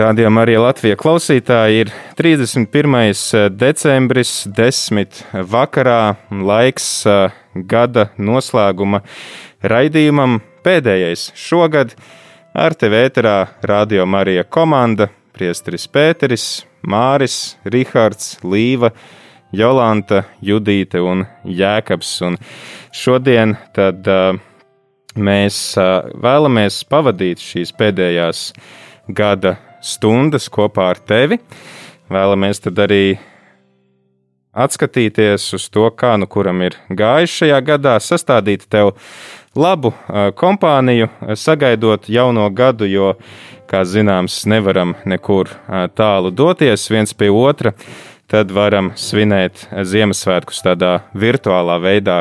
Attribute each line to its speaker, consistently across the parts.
Speaker 1: Rādījumā arī Latvija klausītāji ir 31. decembris, 10. vakarā, laiks gada noslēguma raidījumam, pēdējais šogad. Ar tevi ēterā Rādio Marija komanda, Priesteris Pēteris, Māris, Rihards, Līva, Jolanta, Judīte un Jēkabs. Un šodien tad uh, mēs uh, vēlamies pavadīt šīs pēdējās gada stundas kopā ar tevi. Vēlamies tad arī atskatīties uz to, kā nu kuram ir gājis šajā gadā, sastādīt tev labu kompāniju, sagaidot jauno gadu, jo, kā zināms, nevaram nekur tālu doties viens pie otra. Tad varam svinēt Ziemassvētkus tādā virtuālā veidā.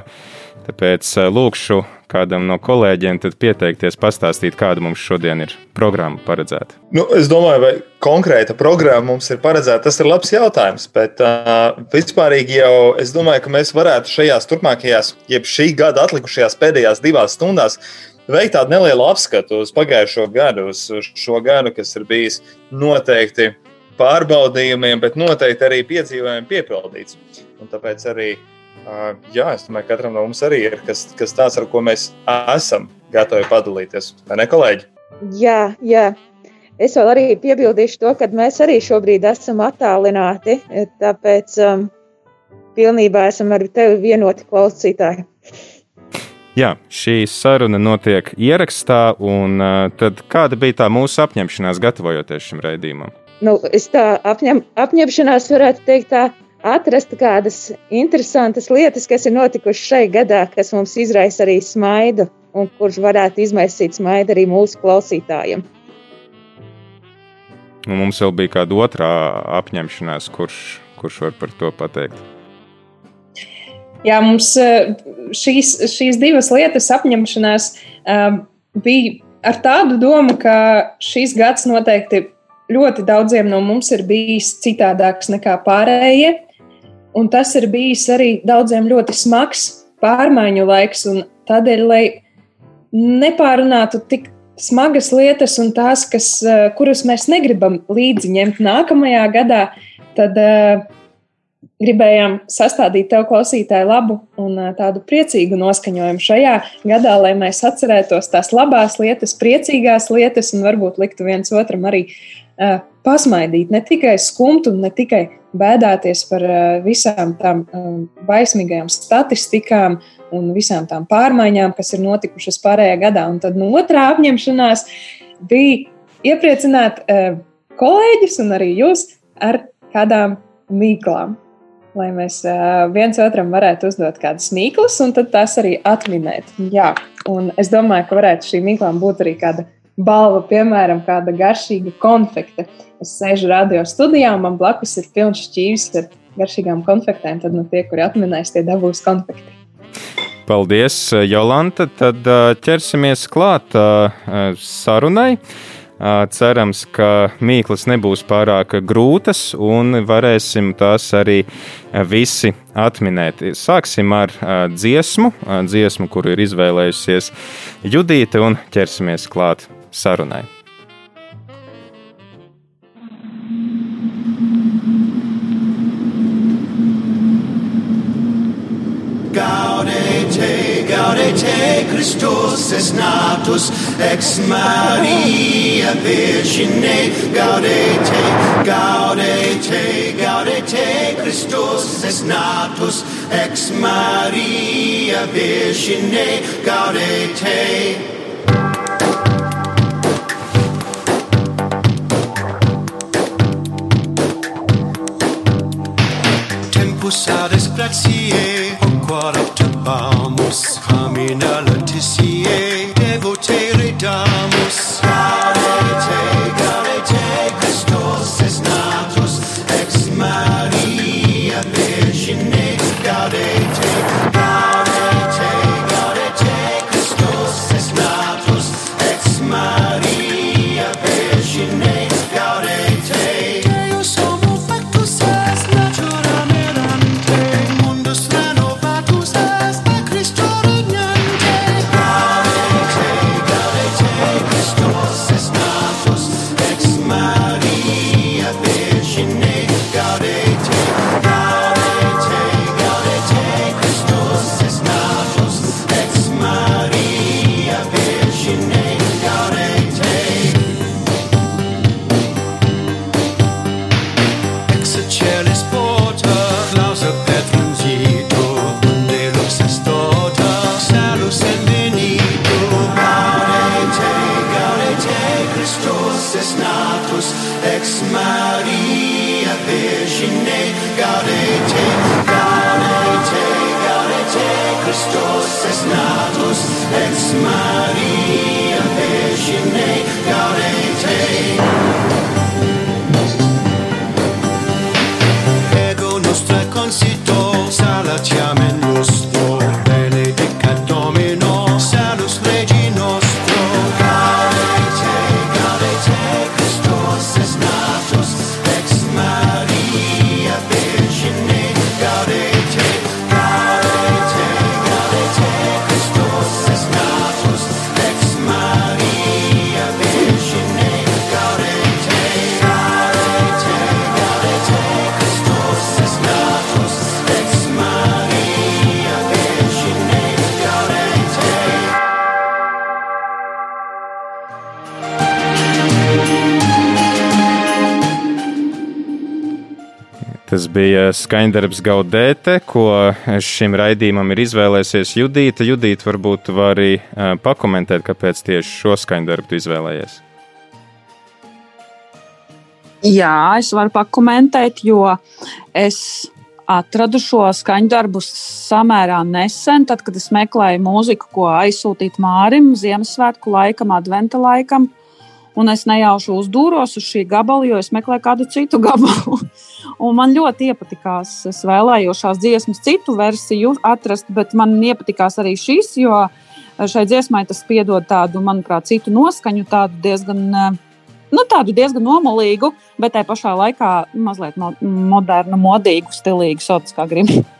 Speaker 1: Tāpēc lūkšu kādam no kolēģiem pieteikties, pastāstīt, kāda mums šodien ir programma paredzēta?
Speaker 2: Nu, es domāju, vai konkrēta programma mums ir paredzēta. Tas ir labs jautājums. Bet uh, vispārīgi jau es domāju, ka mēs varētu šajās turpmākajās, jeb šī gada atlikušajās pēdējās divās stundās veikt tādu nelielu apskatu uz pagājušo gadu, uz šo gadu, kas ir bijis noteikti pārbaudījumiem, bet noteikti arī piedzīvojumiem piepildīts. Un tāpēc arī uh, Jā, es domāju, ka katram no mums arī ir kas, kas tāds, ar ko mēs esam gatavi padalīties. Vai ne, kolēģi?
Speaker 3: Jā, jā. Es vēl arī piebildīšu to, ka mēs arī šobrīd esam attālināti. Tāpēc um, pilnībā esam ar tevi vienoti klausītāji.
Speaker 1: Jā, šī saruna notiek ierakstā, un uh, tad kāda bija tā mūsu apņemšanās gatavojoties šim raidījumam?
Speaker 3: Nu, es tā apņem, apņemšanās varētu teikt tā, atrast kādas interesantas lietas, kas ir notikušas šai gadā, kas mums izraisa arī smaidu, un kurš varētu izmaisīt smaidu arī mūsu klausītājiem.
Speaker 1: Un mums vēl bija kāda otrā apņemšanās, kurš, kurš var par to pateikt.
Speaker 4: Jā, mums eh, šīs, šīs divas lietas apņemšanās um, bija ar tādu domu, ka šīs gads noteikti ļoti daudziem no mums ir bijis citādāks nekā pārējie. Un tas ir bijis arī daudziem ļoti smags pārmaiņu laiks. Tādēļ, lai nepārunātu tik smagas lietas un tās, kas, eh, kuras mēs negribam līdzi ņemt nākamajā gadā, tad uh, gribējām sastādīt tev, klausītāji, labu un uh, tādu priecīgu noskaņojumu šajā gadā, lai mēs atcerētos tās labās lietas, priecīgās lietas un varbūt liktu viens otram arī uh, pasmaidīt, ne tikai skumt un ne tikai bēdāties par eh, visām tām baismīgajām statistikām un visām tām pārmaiņām, kas ir notikušas pārējā gadā. Un tad no otrā apņemšanās bija iepriecināt eh, kolēģus un arī jūs ar kādām mīklām. Lai mēs uh, viens otram varētu uzdot kādas mīklas, un tad tās arī atminēt. Jā, un es domāju, ka varētu šīm mīklām būt arī kāda balva, piemēram, kāda garšīga konfekte. Es sēžu radio studijā, un man blakus ir pilns šķīvis ar garšīgām konfektēm. Tad nu, tie, kuri atminēs, tie dabūs konfekti.
Speaker 1: Paldies, Jolanta. Tad ķersimies klāt sarunai. Cerams, ka mīklas nebūs pārāk grūtas un varēsim tās arī visi atminēt. Sāksim ar dziesmu, dziesmu, kuru ir izvēlējusies Judīte, un ķersimies klāt sarunai. Gaudete, gaudete, Christus es natus, ex Maria Virgine. Gaudete, gaudete, gaudete, Christus es natus, ex Maria Virgine. Gaudete. Aku bija skaņdarbs Gaudēte, ko šim raidījumam ir izvēlēsies Judīta. Judīta, varbūt var arī pakomentēt, kāpēc tieši šo skaņdarbu izvēlējies.
Speaker 5: Jā, es varu pakomentēt, jo es atradu šo skaņdarbu samērā nesen, tad, kad es meklēju mūziku, ko aizsūtīt Mārim Ziemassvētku laikam, Adventa laikam un es nejauši uzdūros uz šī gabala, jo es meklēju kādu citu gabalu. un man ļoti iepatikās. Es vēlējos šās dziesmas citu versiju atrast, bet man iepatikās arī šis, jo šai dziesmai tas piedod tādu, manuprāt, citu noskaņu, tādu diezgan. Nu, tādu diezgan nomulīgu, bet tajā pašā laikā mazliet modernu, modīgu, stilīgu, sauc kā gribi.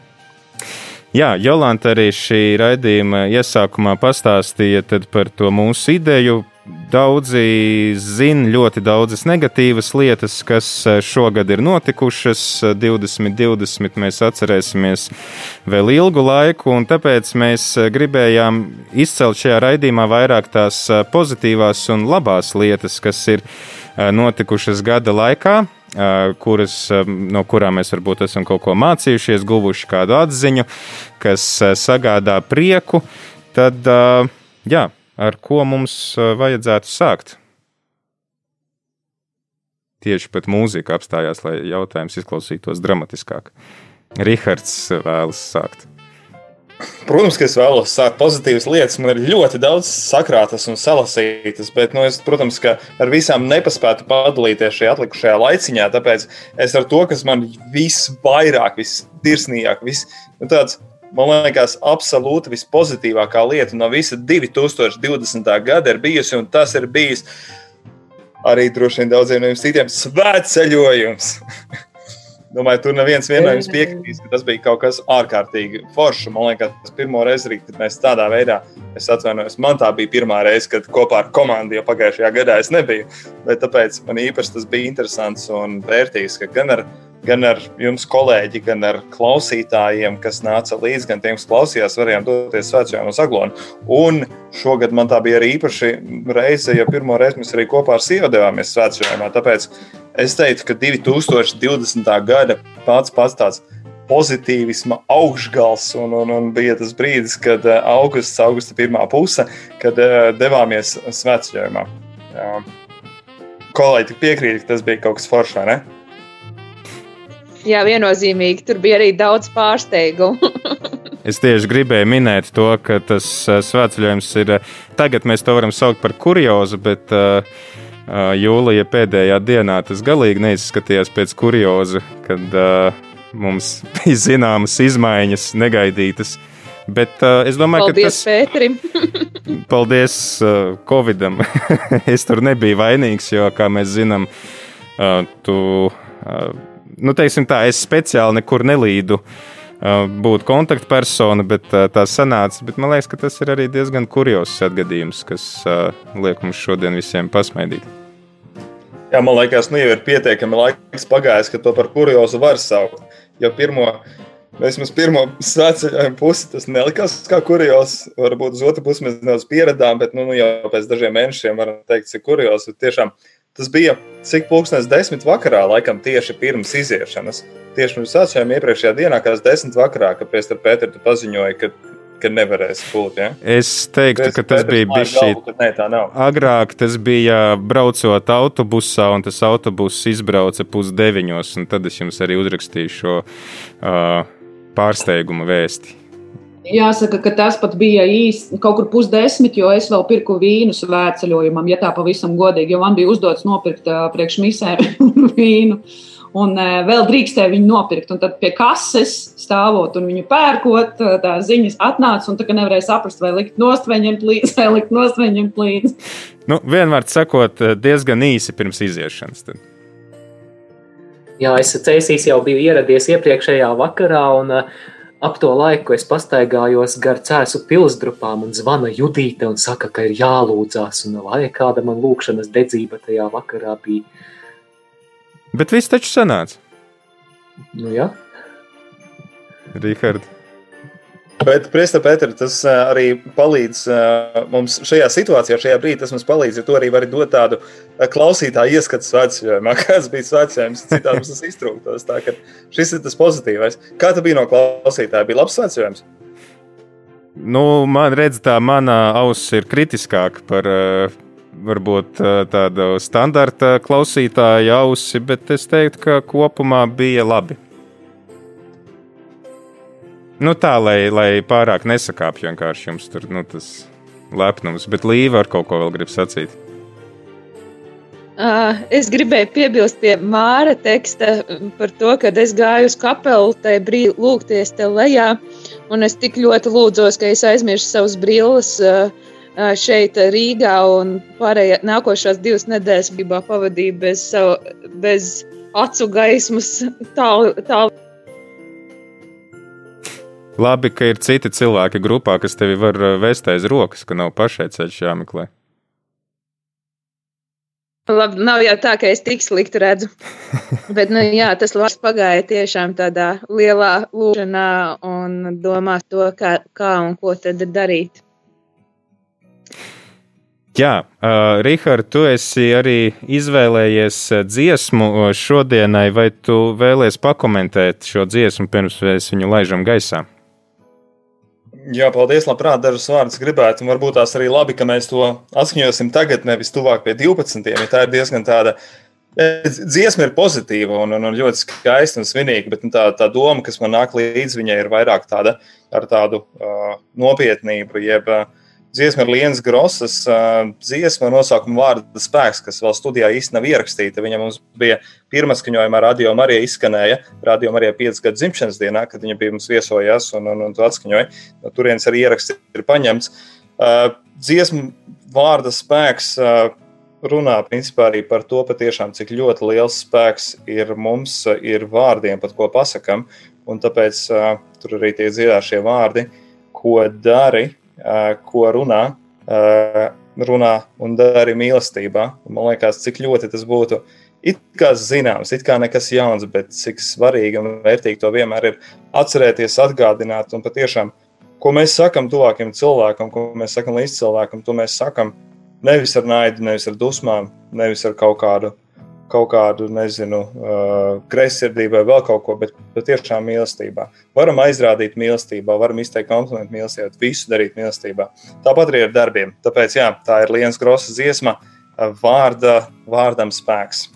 Speaker 1: Jā, Jolanta arī šī raidījuma iesākumā pastāstīja par to mūsu ideju Daudzi zina ļoti daudzas negatīvas lietas, kas eh, šogad ir notikušas. 2020 mēs atcerēsimies vēl ilgu laiku, un tāpēc mēs eh, gribējām izcelt šajā raidījumā vairāk tās eh, pozitīvās un labās lietas, kas ir notikušas gada laikā, kuras, no kurām mēs varbūt esam kaut ko mācījušies, guvuši kādu atziņu, kas sagādā prieku. Tad, jā, ar ko mums vajadzētu sākt? Tieši pat mūzika apstājās, lai jautājums izklausītos dramatiskāk. Rihards vēlas sākt.
Speaker 2: Protams, ka es vēlos sākt pozitīvas lietas. Man ir ļoti daudz sakrātas un salasītas, bet, nu, es, protams, ka ar visām nepaspētu padalīties šajā atlikušajā laiciņā. Tāpēc es ar to, kas man visvairāk, vistirsnīgāk, vis, nu, tāds man liekas, absolūti vispozitīvākā lieta no visa 2020. gada ir bijusi, un tas ir bijis arī droši vien daudziem no jums citiem svētceļojums. Domāju, tur neviens no jums piekritīs, ka tas bija kaut kas ārkārtīgi foršs. Man liekas, tas pirmo reizi, kad mēs tādā veidā, es atvainojos, man tā bija pirmā reize, kad kopā ar komandu jau pagājušajā gadā es nebiju. Bet tāpēc man īpaši tas bija interesants un vērtīgs, ka gan ar gan ar jums, kolēģi, gan ar klausītājiem, kas nāca līdzi, gan tiem, kas klausījās, varējām doties svētceļojumā uz Aglonu. Un šogad man tā bija arī īpaši reize, jo pirmo reizi mēs arī kopā ar sievu devāmies svētceļojumā. Tāpēc es teiktu, ka 2020. gada pats pats tāds pozitīvisma augšgals, un, un, un bija tas brīdis, kad eh, augusts, augusta pirmā puse, kad uh, devāmies svētceļojumā. Kolēģi piekrīt, ka tas bija kaut kas foršs, vai ne?
Speaker 3: Jā, viennozīmīgi. Tur bija arī daudz pārsteigumu.
Speaker 1: es tieši gribēju minēt to, ka tas uh, svētceļojums ir. Tagad mēs to varam saukt par kuriozu, bet uh, jūlija pēdējā dienā tas galīgi neizskatījās pēc kurioza, kad uh, mums bija zināmas izmaiņas, negaidītas. Bet uh, es domāju,
Speaker 3: paldies
Speaker 1: ka tas
Speaker 3: Pēterim.
Speaker 1: paldies uh, Covidam. es tur nebiju vainīgs, jo, kā mēs zinām, uh, tu. Uh, nu, teiksim tā, es speciāli nekur nelīdu. Uh, būt kontaktpersona, bet uh, tā sanāca. Bet man liekas, ka tas ir arī diezgan kurjos atgadījums, kas uh, liek mums šodien visiem pasmaidīt.
Speaker 2: Jā, man liekas, nu jau ir pietiekami laiks pagājis, ka to par kuriozu var saukt. Jo pirmo, vismaz pirmo svētceļojumu pusi tas nelikās kā kurios. Varbūt uz otru pusi mēs nedaudz pieradām, bet nu, nu jau pēc dažiem mēnešiem varam teikt, cik kurios. Tiešām Tas bija cik pulkstenis desmit vakarā, laikam tieši pirms iziešanas. Tieši pirms sākām iepriekšējā dienā, kad desmit vakarā, kad pēc tam Pēters paziņoja, ka ka nevarēs būt. Ja?
Speaker 1: Es teiktu, ka tas bija bijis šī. Agrāk tas bija braucot autobusā, un tas autobuss izbrauca pusdeviņos, un tad es jums arī uzrakstīju šo uh, pārsteiguma vēsti.
Speaker 5: Jāsaka, ka tas pat bija īsti kaut kur pusdesmit, jo es vēl pirku vīnu svētceļojumam, ja tā pavisam godīgi, jo man bija uzdots nopirkt uh, priekš misēm vīnu. Un uh, vēl drīkstēja viņu nopirkt. Un tad pie kases stāvot un viņu pērkot, tā ziņas atnāca. Un tā nevarēja saprast, vai likt nost viņam līdzi, vai likt nost viņam līdzi.
Speaker 1: Nu, vienmēr sakot, diezgan īsi pirms iziešanas. Tad.
Speaker 6: Jā, es ceļos jau biju ieradies iepriekšējā vakarā. Un, Ap to laiku es pastaigājos gar cēsu pilsdrupām un zvana Judīte un saka, ka ir jālūdzās un vai kāda man lūkšanas dedzība tajā vakarā bija.
Speaker 1: Bet viss taču sanāca.
Speaker 6: Nu jā.
Speaker 1: Rihard.
Speaker 2: Bet, Priesta Pēter, tas arī palīdz mums šajā situācijā, šajā brīdī. Tas mums palīdz, jo to arī var dot tādu klausītāju ieskatu svētceļojumā, kāds bija svētceļojums, citādi mums tas iztrūktos. Tā ka šis ir tas pozitīvais. Kā tu biji no klausītāja? Bija labs svētceļojums?
Speaker 1: Nu, man redz, tā mana auss ir kritiskāka par varbūt tādu standarta klausītāja ausi, bet es teiktu, ka kopumā bija labi. Nu, tā, lai, lai pārāk nesakāpju vienkārši jums tur nu, tas lepnums. Bet Līva ar kaut ko vēl grib sacīt.
Speaker 3: Uh, es gribēju piebilst pie Māra teksta par to, ka es gāju uz kapelu, tajā brīdī lūgties te lejā, un es tik ļoti lūdzos, ka es aizmirsu savus brilles uh, šeit Rīgā, un pārējā nākošās divas nedēļas gribā pavadīju bez, savu, bez acu gaismas tālu. tālu
Speaker 1: Labi, ka ir citi cilvēki grupā, kas tevi var vest aiz rokas, ka nav pašai ceļš jāmeklē.
Speaker 3: Labi, nav jau tā, ka es tik slikti redzu. Bet, nu, jā, tas vārds pagāja tiešām tādā lielā lūšanā un domā to, kā, kā un ko tad darīt.
Speaker 1: Jā, uh, Rihard, tu esi arī izvēlējies dziesmu šodienai, vai tu vēlies pakomentēt šo dziesmu pirms mēs viņu laižam gaisā?
Speaker 2: Jā, paldies. Labprāt, dažus vārdus gribētu. Un varbūt tās arī labi, ka mēs to atskaņosim tagad, nevis tuvāk pie 12. Ja tā ir diezgan tāda. Dziesma ir pozitīva un, un, un ļoti skaista un svinīga, bet nu, tā, tā doma, kas man nāk līdzi, viņai ir vairāk tāda ar tādu uh, nopietnību, jeb uh, Dziesma ir Lienas Grosas uh, dziesma, nosaukuma vārda spēks, kas vēl studijā īsti nav ierakstīta. Viņa mums bija pirmā skaņojumā, Radio Marija izskanēja. Radio Marija 5 gadu dzimšanas dienā, kad viņa bija mums viesojās un, un, un to atskaņoja. No turienes arī ieraksts ir paņemts. Uh, dziesma vārda spēks uh, runā principā arī par to, patiešām, cik ļoti liels spēks ir mums, ir vārdiem, pat ko pasakām. Tāpēc uh, tur arī tie dziedāšie vārdi, ko dari ko runā, runā un dara mīlestībā. Un man liekas, cik ļoti tas būtu it kā zināms, it kā nekas jauns, bet cik svarīgi un vērtīgi to vienmēr ir atcerēties, atgādināt un patiešām, ko mēs sakam tuvākiem cilvēkam, ko mēs sakam līdz cilvēkam, to mēs sakam nevis ar naidu, nevis ar dusmām, nevis ar kaut kādu kaut kādu, nezinu, uh, greizsirdību vai vēl kaut ko, bet patiešām mīlestībā. Varam aizrādīt mīlestībā, varam izteikt komplimentu mīlestībā, visu darīt mīlestībā. Tāpat arī ar darbiem. Tāpēc, jā, tā ir Lienas Grosa dziesma, vārda, vārdam spēks.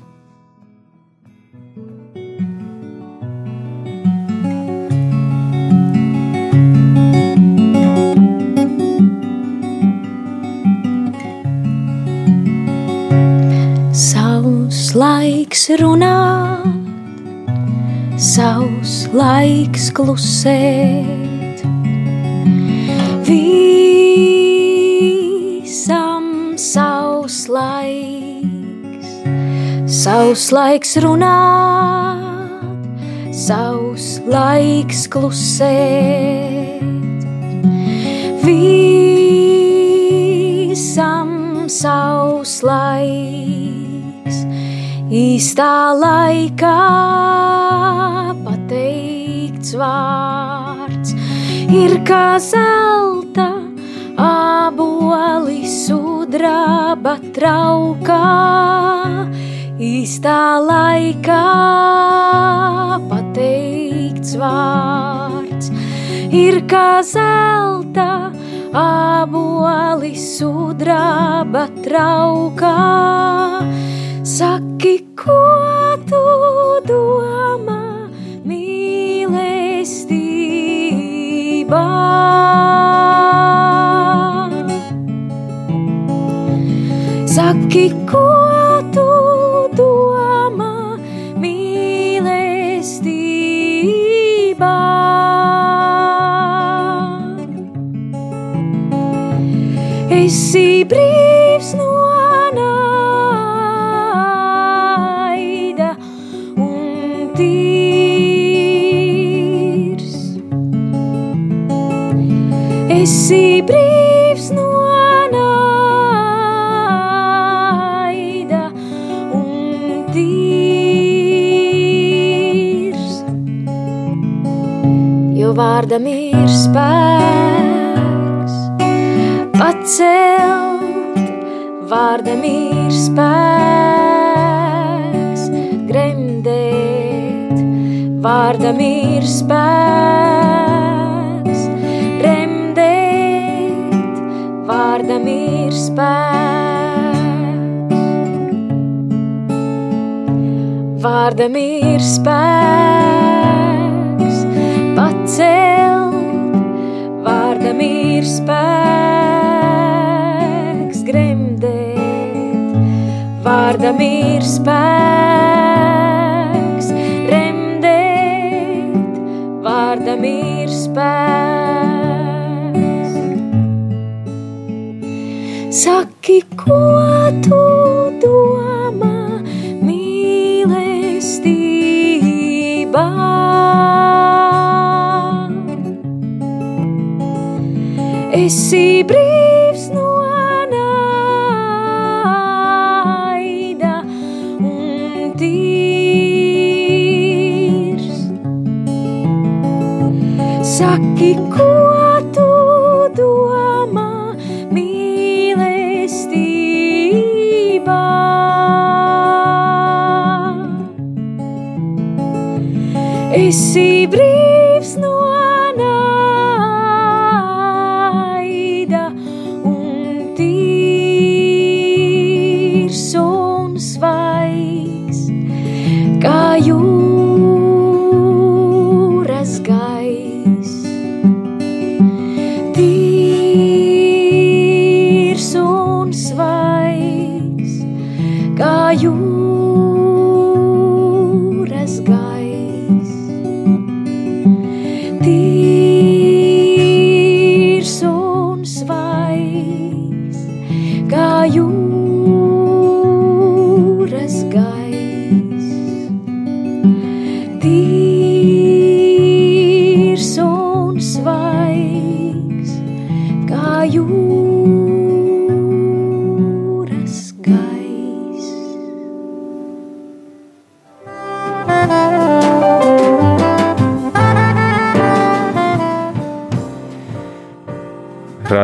Speaker 7: Laiks runāt, savs laiks klusēt. Visam savs laiks, savs laiks runāt, savs laiks klusēt. Visam savs laiks īstā laikā pateikts vārds ir kā zelta aboli sudraba traukā. Īstā laikā pateikts vārds ir kā zelta aboli sudraba traukā. Saki, ko tu domā mīlestībā? Saki, ko tu domā mīlestībā? Esi vārdam ir spēks. Pacelt, vārdam ir spēks. Gremdēt, vārdam ir spēks. Remdēt, vārdam ir spēks. Vārdam ir spēks pacelt, vārdam ir spēks gremdēt, vārdam ir spēks Esi brīvs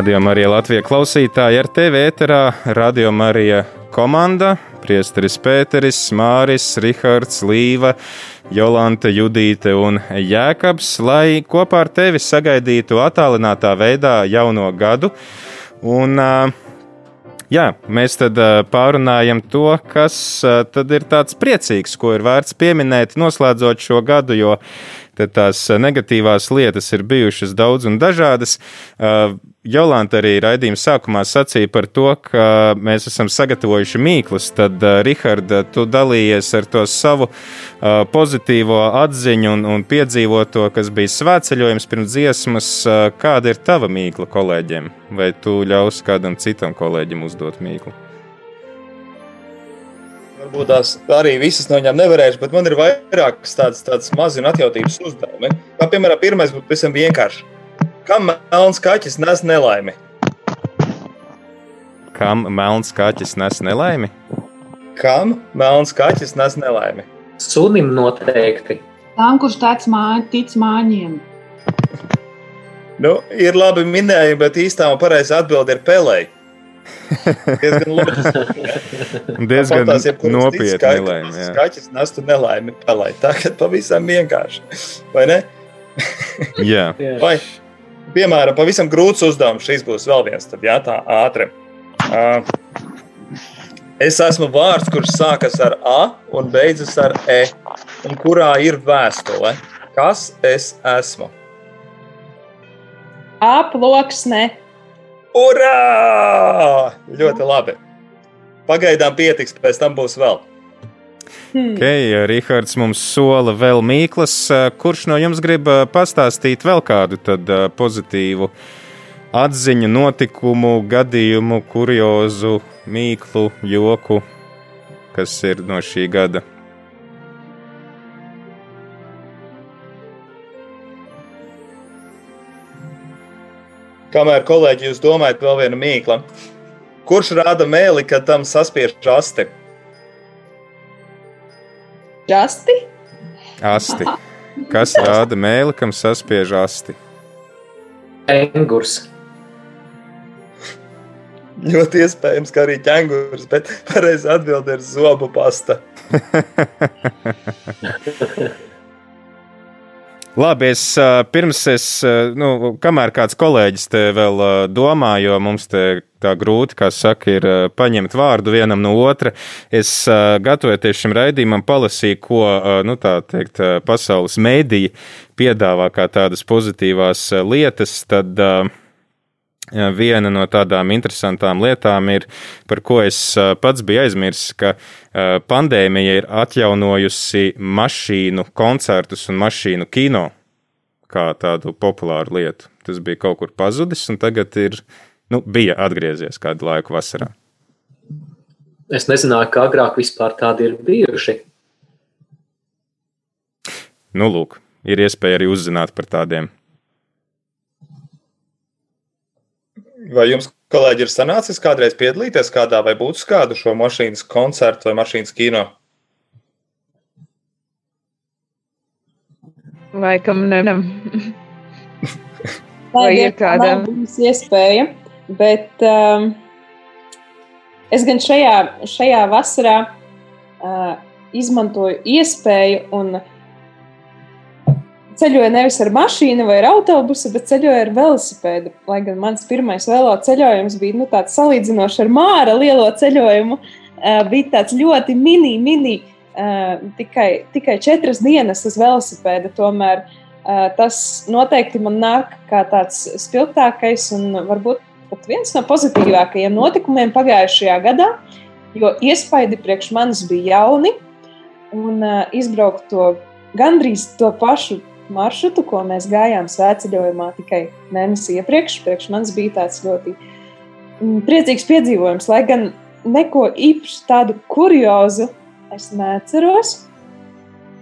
Speaker 1: Radio Marija Latvija klausītāji ar tevi ēterā Radio Marija komanda. Priesteris Pēteris, Māris, Rihards, Līva, Jolanta, Judīte un Jēkabs, lai kopā ar tevi sagaidītu attālinātā veidā jauno gadu. Un, jā, mēs tad pārunājam to, kas tad ir tāds priecīgs, ko ir vērts pieminēt, noslēdzot šo gadu, jo tās negatīvās lietas ir bijušas daudz un dažādas. Uh, Jolanta arī raidījuma sākumā sacīja par to, ka mēs esam sagatavojuši mīklus. Tad, uh, Riharda, tu dalījies ar to savu pozitīvo atziņu un, un piedzīvoto, kas bija svētceļojums pirms dziesmas. Kāda ir tava mīkla kolēģiem? Vai tu ļaus kādam citam kolēģim uzdot mīklu?
Speaker 2: Varbūt tās arī visas no viņām nevarēšu, bet man ir vairākas tādas, tādas mazas atjautības uzdevumi. Kā piemēram, pirmais būtu pavisam vienkārši. Kam melns kaķis nes nelaimi?
Speaker 1: Kam melns kaķis nes nelaimi?
Speaker 2: Kam melns kaķis nes nelaimi?
Speaker 6: Sunim noteikti.
Speaker 5: Tam, kurš tāds māj, tic māņiem.
Speaker 2: Nu, ir labi minējumi, bet īstā un pareizā atbilde ir pelēji. Diezgan loģiski.
Speaker 1: Diezgan nopietni
Speaker 2: kaķis-. Kaķis nestu nelaimi pelēji. Tagad pavisam vienkārši. Vai ne?
Speaker 1: Jā.
Speaker 2: Vai, piemēram, pavisam grūts uzdevums. Šis būs vēl viens, tad jā, tā ātri. Uh, es esmu vārds, kurš sākas ar A un beidzas ar E, un kurā ir vēstule. Kas es esmu?
Speaker 4: Aploksne.
Speaker 2: Urā! Ļoti labi. pagaidām pietiks, pēc tam būs vēl.
Speaker 1: Hmm. Okay, Rihards mums sola vēl mīklas. Kurš no jums grib pastāstīt vēl kādu pozitīvu atziņu, notikumu, gadījumu, kuriozu, mīklu, joku, kas ir no šī gada?
Speaker 2: Kamēr kolēģi jūs domājat, vēl viena mīkla. Kurš rāda mēli, kad tam saspiež asti?
Speaker 4: Asti?
Speaker 1: Asti. Kas rāda mēli, kam saspiež asti?
Speaker 6: Engurs.
Speaker 2: Ļoti iespējams, ka arī ķēngurs, bet pareizi atbild ir zobu pasta.
Speaker 1: Labi, es pirms es, nu, kamēr kāds kolēģis te vēl domā, jo mums te tā grūti, kā saka, ir paņemt vārdu vienam no otra, es gatavoties šim raidījumam palasīju, ko, nu, tā teikt, pasaules mēdīja piedāvā kā tādas pozitīvās lietas, tad viena no tādām interesantām lietām ir, par ko es pats biju aizmirsis, ka pandēmija ir atjaunojusi mašīnu koncertus un mašīnu kino kā tādu populāru lietu. Tas bija kaut kur pazudis, un tagad ir, nu, bija atgriezies kādu laiku vasarā.
Speaker 6: Es nezināju, ka agrāk vispār tādi ir bijuši.
Speaker 1: Nu, lūk, ir iespēja arī uzzināt par tādiem.
Speaker 2: Vai jums, kolēģi, ir sanācis kādreiz piedalīties kādā vai būt uz kādu šo mašīnas koncertu vai mašīnas kino?
Speaker 3: Laikam ne.
Speaker 4: Vai ir kāda iespēja, bet um, es gan šajā, šajā vasarā uh, izmantoju iespēju un ceļoju nevis ar mašīnu vai ar autobusu, bet ceļoju ar velosipēdu. Lai gan mans pirmais velo ceļojums bija nu, tāds salīdzinoši ar māra lielo ceļojumu, bija tāds ļoti mini, mini. Tikai, tikai četras dienas uz velosipēda. Tomēr tas noteikti man nāk kā tāds spilgtākais un varbūt pat viens no pozitīvākajiem notikumiem pagājušajā gadā, jo iespaidi priekš manis bija jauni un uh, izbraukt to gandrīz to pašu maršrutu, ko mēs gājām svētceļojumā tikai mēnesi iepriekš. Priekš manis bija tāds ļoti mm, priecīgs piedzīvojums, lai gan neko īpaši tādu kuriozu es neatceros.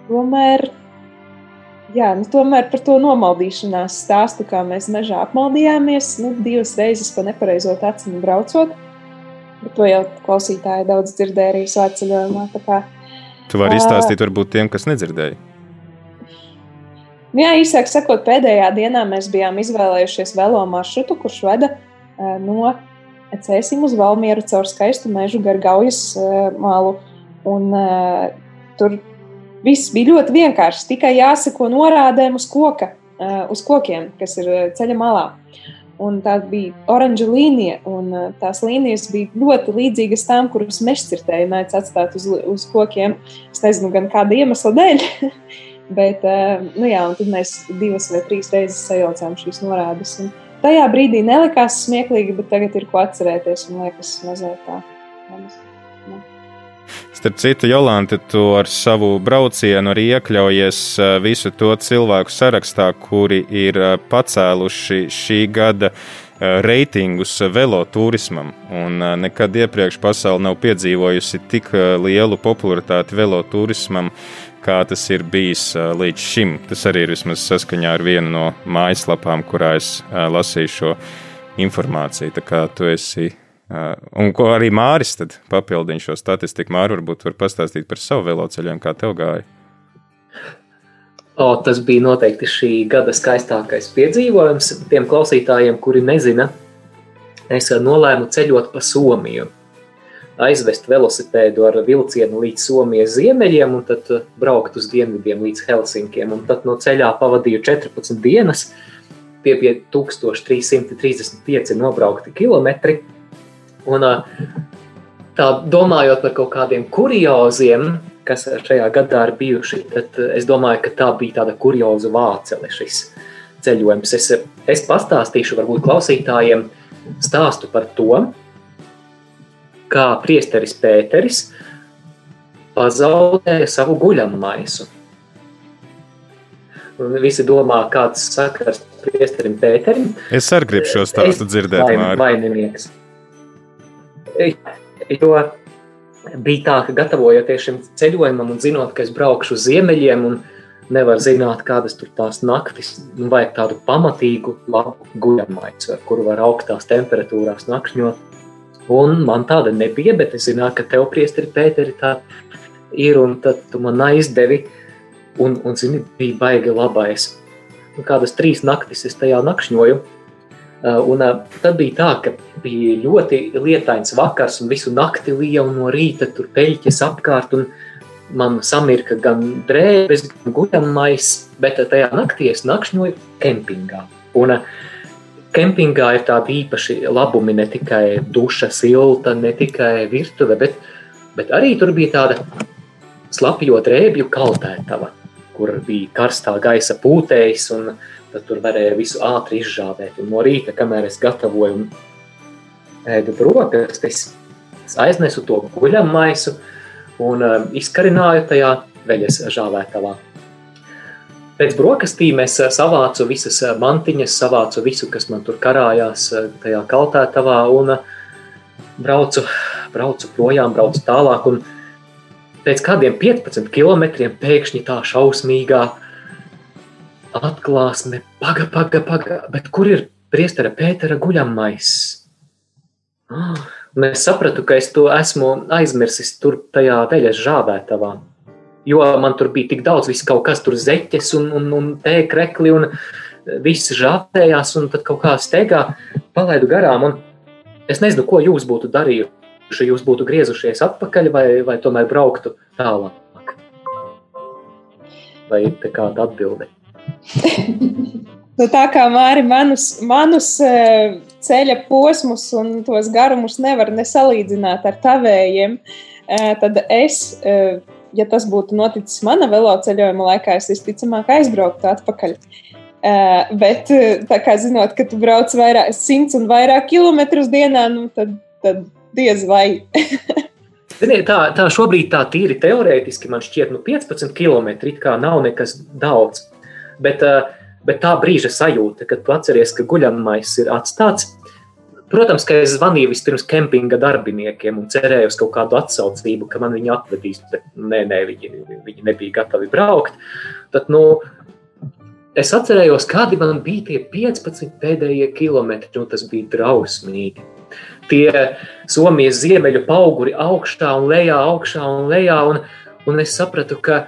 Speaker 4: Tomēr, jā, nu, tomēr par to nomaldīšanās stāstu, kā mēs mežā apmaldījāmies, nu, divas reizes pa nepareizo taciņu braucot. Bet to jau klausītāji daudz dzirdēja arī svētceļojumā.
Speaker 1: Tu vari izstāstīt varbūt tiem, kas nedzirdēja.
Speaker 4: Nu jā, īsāk sakot, pēdējā dienā mēs bijām izvēlējušies velo maršrutu, kurš veda uh, no Cēsim uz Valmieru caur skaistu mežu gar Gaujas uh, malu. Un, uh, tur viss bija ļoti vienkārši. Tikai jāseko norādēm uz, koka, uz kokiem, kas ir ceļa malā. Un tā bija oranža līnija, un tās līnijas bija ļoti līdzīgas tām, kuras mežcirtēji mēdz atstāt uz, uz kokiem. Es nezinu, gan kāda iemesla dēļ. Bet, uh, nu jā, un tad mēs divas vai trīs reizes sajaucām šīs norādes. Un tajā brīdī nelikās smieklīgi, bet tagad ir ko atcerēties un liekas mazliet tā. Manis.
Speaker 1: Starp citu, Jolanta, tu ar savu braucienu arī iekļaujies eh, visu to cilvēku sarakstā, kuri ir eh, pacēluši šī gada eh, reitingus veloturismam. Un nekad iepriekš pasaule nav piedzīvojusi tik lielu popularitāti veloturismam, kā tas ir bijis līdz šim. Tas arī ir vismaz saskaņā ar vienu no mājaslapām, kurā es lasīju šo informāciju. Tā kā tu esi un ko arī Māris papildina šo statistiku. Māri varbūt var pastāstīt par savu veloceļiem, kā tev gāja.
Speaker 6: O, tas bija noteikti šī gada skaistākais piedzīvojums. Tiem klausītājiem, kuri nezina, es nolēmu ceļot pa Somiju. Aizvest velosipēdu ar vilcienu līdz Somijas ziemeļiem, un tad braukt uz dienvidiem līdz Helsinkiem. Un tad no ceļā pavadīju 14 dienas, tie bija 1335 nobraukti kilometri. Un, tā domājot par kaut kādiem kurioziem, kas šajā gadā ir bijuši, tad es domāju, ka tā bija tāda kurioza vācele šis ceļojums. Es, es pastāstīšu varbūt klausītājiem stāstu par to, kā priesteris Pēteris pazaudēja savu guļamu maisu. Un visi domā, kāds sakars priesterim Pēterim.
Speaker 1: Es arī gribu šo stāstu dzirdēt, Māri.
Speaker 6: Vaininieks. Jo bija tā, ka gatavojoties šim ceļojumam un zinot, ka es braukšu uz ziemeļiem un nevar zināt, kādas tur tās naktis, nu, vajag tādu pamatīgu, labu guļamaicu, ar kuru var augstās temperatūrās nakšņot. Un man tāda nebija, bet es zināju, ka tev, priesteri, Pēteri, tā ir, un tad tu man aizdevi, un, un zini, bija baigi labais. Un kādas trīs naktis es tajā nakšņoju, Uh, Un uh, tad bija tā, ka bija ļoti lietains vakars, un visu nakti lija, un no rīta tur peļķes apkārt, un man samirka gan drēbes, gan guļamais, bet tajā naktī es nakšņoju kempingā. Un uh, kempingā ir tādi īpaši labumi, ne tikai duša, silta, ne tikai virtuve, bet, bet arī tur bija tāda slapjo drēbju kaltētava, kur bija karstā gaisa pūtējs, un tad tur varēja visu ātri izžāvēt. Un no rīta, kamēr es gatavoju un ēdu brokastis, es aiznesu to guļam maisu un uh, izkarināju tajā veļas žāvētavā. Pēc brokastīm es uh, savācu visas uh, mantiņas, savācu visu, kas man tur karājās uh, tajā kaltētavā un braucu, braucu projām, braucu tālāk. Un pēc kādiem 15 kilometriem pēkšņi tā šausmīgā atklāsme, paga, paga, paga, bet kur ir priestera Pētera guļamais? Ah, Un es sapratu, ka es to esmu aizmirsis tur tajā veļas žāvētavā. Jo man tur bija tik daudz, viss kaut kas tur zeķes un, un, un tēkrekli un viss žāvējās un tad kaut kā steigā palaidu garām. Un es nezinu, ko jūs būtu darījuši. Jūs būtu griezušies atpakaļ vai, vai tomēr brauktu tālāk. Vai te kāda atbilde?
Speaker 4: Nu, tā kā Māri manus, manus eh, ceļa posmus un tos garumus nevar nesalīdzināt ar tavējiem, eh, tad es, ja tas būtu noticis mana veloceļojuma laikā, es visticamāk aizbrauktu atpakaļ. Bet tā kā zinot, ka tu brauc vairāk, simts un vairāk kilometrus dienā, nu, tad, tad diez vai.
Speaker 6: Ziniet, tā, tā šobrīd tā tīri teorētiski man šķiet, nu 15 km kā nav nekas daudz. Bet, uh, bet tā brīža sajūta, kad tu atceries, ka guļamais ir atstāts. Protams, ka es zvanīju vispirms kempinga darbiniekiem un cerēju uz kaut kādu atsaucību, ka man viņi atvedīs, bet nē, nē viņi, viņi nebija gatavi braukt. Tad, nu, es atcerējos, kādi man bija tie 15 pēdējie kilometri, un tas bija drausmīgi. Tie Somijas ziemeļu auguri augšā un lejā, augšā un lejā, un, un es sapratu, ka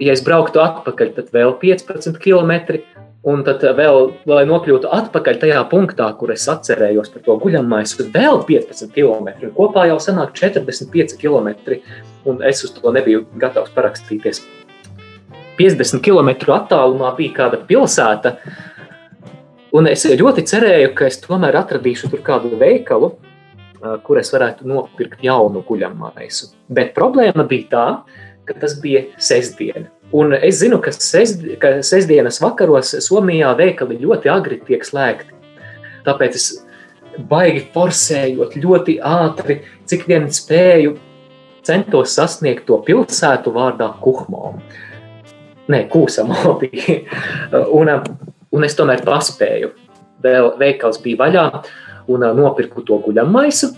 Speaker 6: ja es brauktu atpakaļ, tad vēl 15 km. Un tad vēl, lai nokļūtu atpakaļ tajā punktā, kur es atcerējos par to guļamais, tad vēl 15 km. Kopā jau sanāk 45 km. Un es uz to nebiju gatavs parakstīties. 50 km attālumā bija kāda pilsēta. Un es ļoti cerēju, ka es tomēr atradīšu tur kādu veikalu, kur es varētu nopirkt jaunu guļamaisu. Bet problēma bija tā, ka tas bija sestdiena. Un es zinu, ka, sest, ka sestdienas vakaros Somijā veikali ļoti agri tiek slēgti. Tāpēc es baigi forsējot, ļoti ātri, cik vien spēju, centos sasniegt to pilsētu vārdā Kuhmo. Nē, Kūsamo bija. Un, un es tomēr paspēju. Vēl veikals bija vaļā un nopirku to guļamaisu.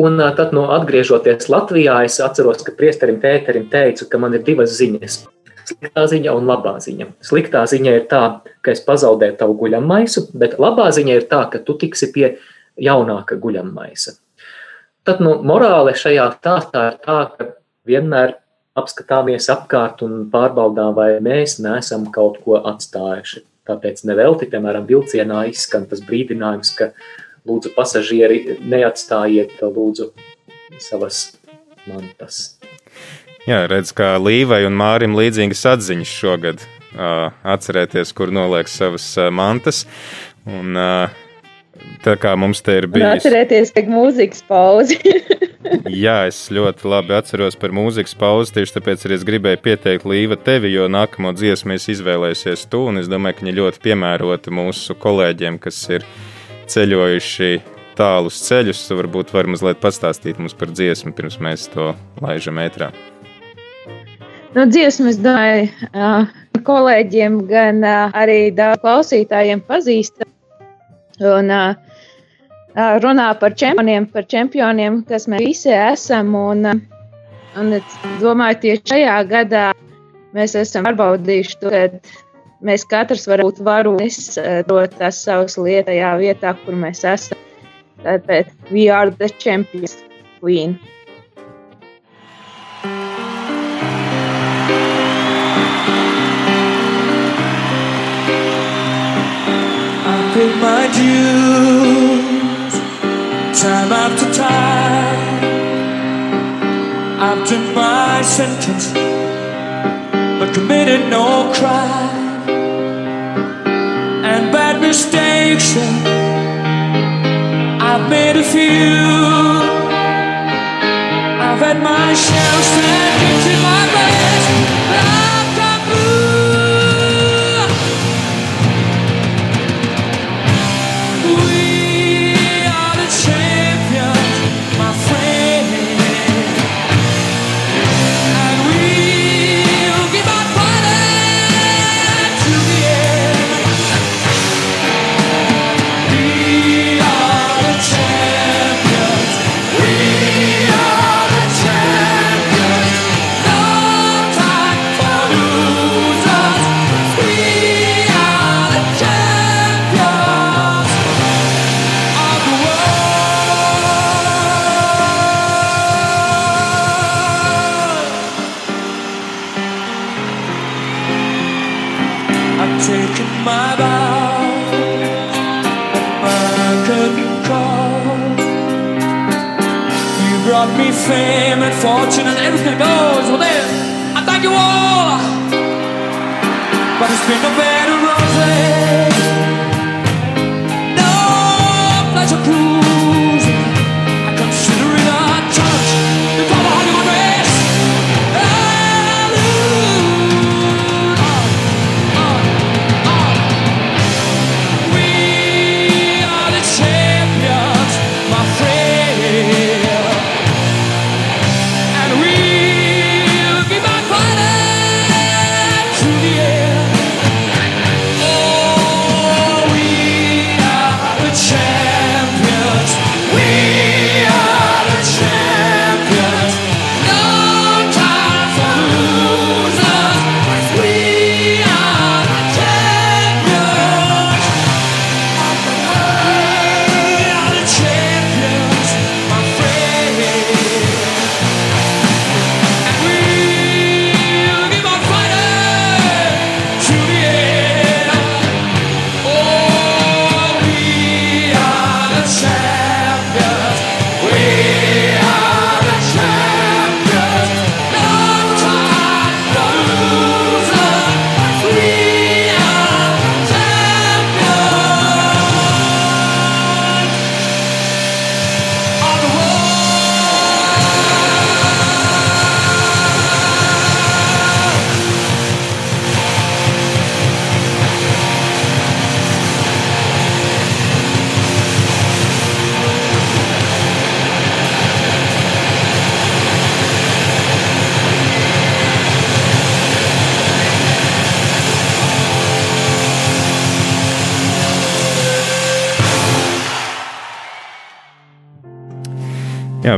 Speaker 6: Un tad, no atgriežoties Latvijā, es atceros, ka priesterim Pēterim teicu, ka man ir divas ziņas. Sliktā ziņa un labā ziņa. Sliktā ziņa ir tā, ka es pazaudēju tavu guļamaisu, bet labā ziņa ir tā, ka tu tiksi pie jaunāka guļamaisa. Tad nu, morāle šajā stāstā ir tā, ka vienmēr apskatāmies apkārt un pārbaudām, vai mēs neesam kaut ko atstājuši. Tāpēc nevelti, piemēram, vilcienā izskan tas brīdinājums, ka lūdzu, pasažieri, neatstājiet lūdzu savas mantas.
Speaker 1: Jā, redz, kā Līvai un Mārim līdzīgas atziņas šogad. Uh, atcerēties, kur noliek savas uh, mantas. Un, uh, tā kā mums te ir bijis.
Speaker 3: atcerieties, ka mūzikas pauze.
Speaker 1: Jā, es ļoti labi atceros par mūzikas pauzi. Tieši tāpēc arī es gribēju pieteikt Līva tevi, jo nākamo dziesmu es izvēlēsies tu. Un es domāju, ka viņa ļoti piemērota mūsu kolēģiem, kas ir ceļojuši tālus ceļus. Varbūt var mazliet pastāstīt mums par dziesmu, pirms mēs to laižam ētrā.
Speaker 3: Nu, dziesmas, domāju, kolēģiem, gan arī daudz klausītājiem pazīstama. Un runā par čempioniem, par čempioniem, kas mēs visi esam. Un, un es domāju, tieši šajā gadā mēs esam pārbaudījuši to, mēs katrs varam būt varonis, dot tās savas lietas tajā vietā, kur mēs esam. Tāpēc we are the champions, queen.
Speaker 8: paid my dues time after time. Done my sentence, but committed no crime mistakes. I've made a few. I've had my share but it's been no bed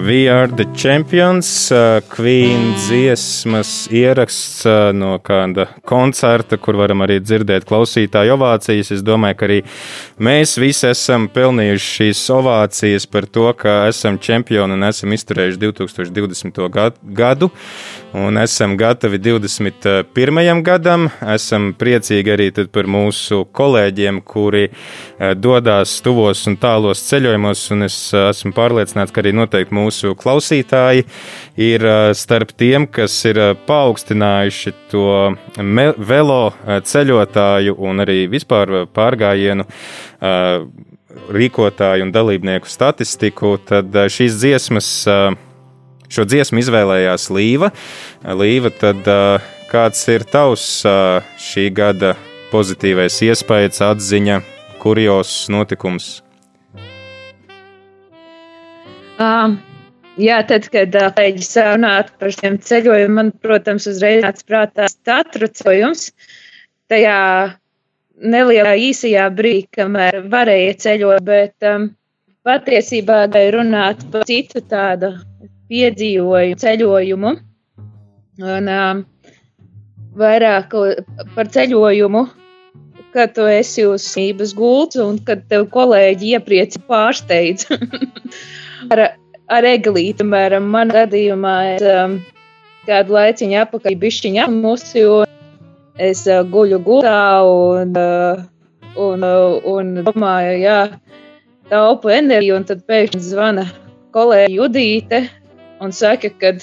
Speaker 8: We are the champions.
Speaker 1: uh, Queen dziesmas ieraksts uh, no kāda koncerta, kur varam arī dzirdēt klausītāju ovācijas. Es domāju, ka arī mēs visi esam pelnījuši šīs ovācijas par to, ka esam čempioni un esam izturējuši 2020. gad- gadu. Un esam gatavi 21. gadam. Esam priecīgi arī par mūsu kolēģiem, kuri eh, dodas tuvos un tālos ceļojumos. Un es eh, esmu pārliecināts, ka arī noteikti mūsu klausītāji ir eh, starp tiem, kas ir paaugstinājuši to velo ceļotāju un arī vispār pārgājienu rīkotāju un dalībnieku statistiku. Tad šīs dziesmas. Šo dziesmu izvēlējās Līva. Līva, tad kāds ir tavs šī gada pozitīvais iespējas, atziņa, kurjos notikums?
Speaker 3: Um, jā, tad, kad kolēģis runāja par šiem ceļojumiem, man, protams, uzreiz nāca prātā statru ceļojums. Tajā nelielā īsajā brīdī, kamēr varēja ceļot, bet um, patiesībā gāja runāt par citu tādu piedzīvojumu, ceļojumu. Un, um, vairāk par ceļojumu, kad tu esi uz sības gultas un kad tev kolēģi ieprieci pārsteidz ar, ar eglīti. Piemēram, man gadījumā es um, kādu laiciņu apakaļ bišķiņu apmusi un es uh, guļu gultā un, uh, un, uh, un domāju, jā, taupu enerģiju, un tad pēkšņi zvana kolēģi Judīte un saka, ka